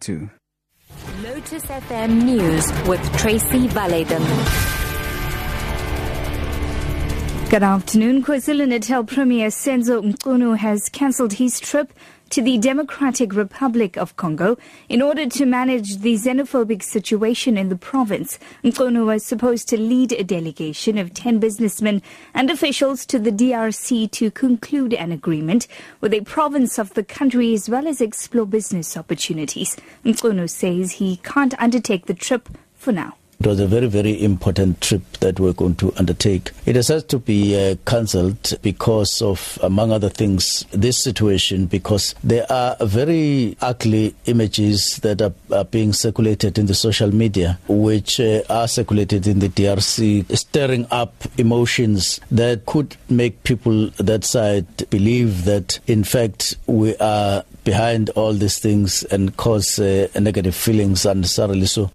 Two. Lotus FM News with Tracy Valaydham. Good afternoon. KwaZulu-Natal Premier Senzo Mchunu has cancelled his trip to the Democratic Republic of Congo in order to manage the xenophobic situation in the province. Mchunu was supposed to lead a delegation of 10 businessmen and officials to the DRC to conclude an agreement with a province of the country as well as explore business opportunities. Mchunu says he can't undertake the trip for now. It was a very, very important trip that we're going to undertake. It has had to be uh, cancelled because of, among other things, this situation, because there are very ugly images that are, are being circulated in the social media, which uh, are circulated in the DRC, stirring up emotions that could make people that side believe that, in fact, we are behind all these things and cause uh, negative feelings unnecessarily so.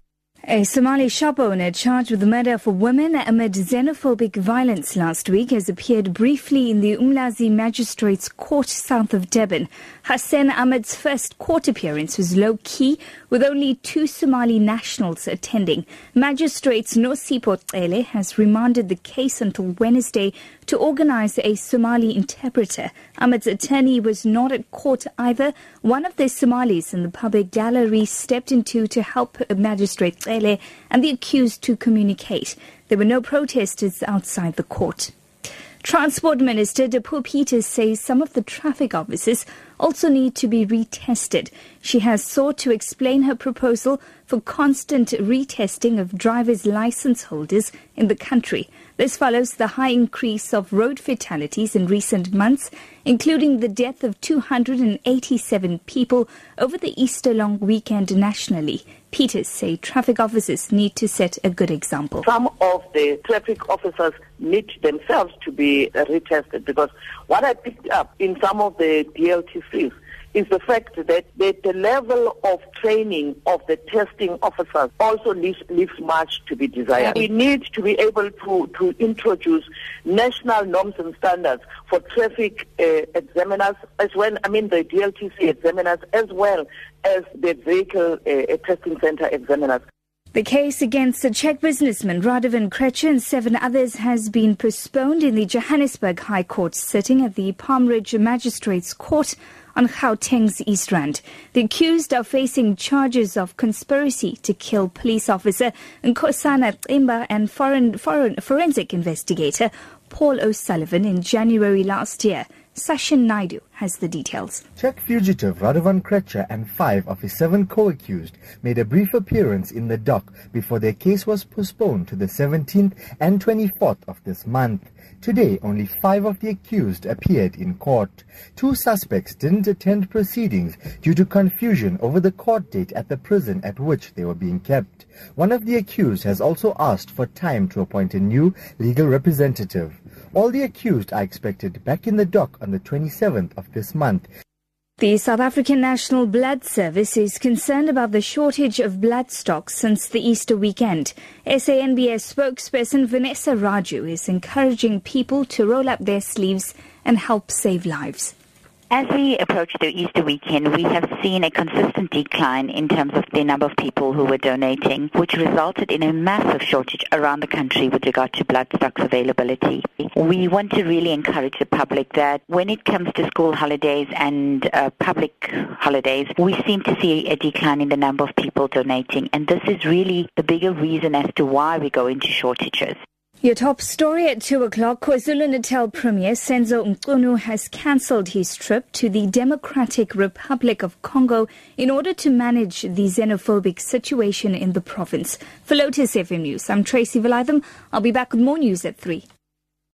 A Somali shop owner charged with the murder of a woman amid xenophobic violence last week has appeared briefly in the Umlazi Magistrates Court south of Durban. Hassan Ahmed's first court appearance was low key, with only two Somali nationals attending. Magistrates Nosipho Cele has remanded the case until Wednesday to organize a Somali interpreter. Ahmed's attorney was not at court either. One of the Somalis in the public gallery stepped into to help Magistrate And the accused to communicate. There were no protesters outside the court. Transport Minister Dipuo Peters says some of the traffic officers also need to be retested. She has sought to explain her proposal for constant retesting of driver's license holders in the country. This follows the high increase of road fatalities in recent months, including the death of 287 people over the Easter long weekend nationally. Peters say traffic officers need to set a good example. Some of the traffic officers need themselves to be retested because what I picked up in some of the Is the fact that the, the level of training of the testing officers also leaves, leaves much to be desired. We need to be able to, to introduce national norms and standards for traffic uh, examiners as well, I mean the DLTC examiners as well as the vehicle uh, testing center examiners. The case against the Czech businessman Radovan Krejcir and seven others has been postponed in the Johannesburg High Court sitting at the Palm Ridge Magistrates Court on Gauteng's East Rand. The accused are facing charges of conspiracy to kill police officer Nkosana Ximba and foreign, foreign, forensic investigator Paul O'Sullivan in January last year. Sashin Naidu has the details. Czech fugitive Radovan Krejcir and five of his seven co-accused made a brief appearance in the dock before their case was postponed to the 17th and 24th of this month. Today, only five of the accused appeared in court. Two suspects didn't attend proceedings due to confusion over the court date at the prison at which they were being kept. One of the accused has also asked for time to appoint a new legal representative. All the accused are expected back in the dock on the 27th of this month. The South African National Blood Service is concerned about the shortage of blood stock since the Easter weekend. SANBS spokesperson Vanessa Raju is encouraging people to roll up their sleeves and help save lives. As we approach the Easter weekend, we have seen a consistent decline in terms of the number of people who were donating, which resulted in a massive shortage around the country with regard to blood stocks availability. We want to really encourage the public that when it comes to school holidays and uh, public holidays, we seem to see a decline in the number of people donating, and this is really the bigger reason as to why we go into shortages. Your top story at 2 o'clock, KwaZulu-Natal Premier Senzo Mchunu has cancelled his trip to the Democratic Republic of Congo in order to manage the xenophobic situation in the province. For Lotus FM News, I'm Tracy Valaydham. I'll be back with more news at 3.